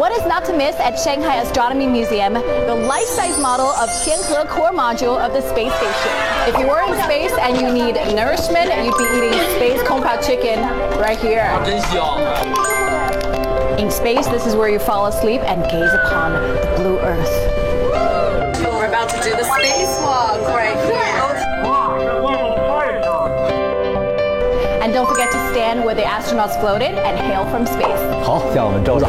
What is not to miss at Shanghai Astronomy Museum? The life-size model of Tianhe core module of the space station. If you were in space and you need nourishment, you'd be eating space kung pao chicken right here. In space, this is where you fall asleep and gaze upon the blue earth. We're about to do the spacewalk right here. And don't forget to stand where the astronauts floated and hail from space. 好，向我们招手。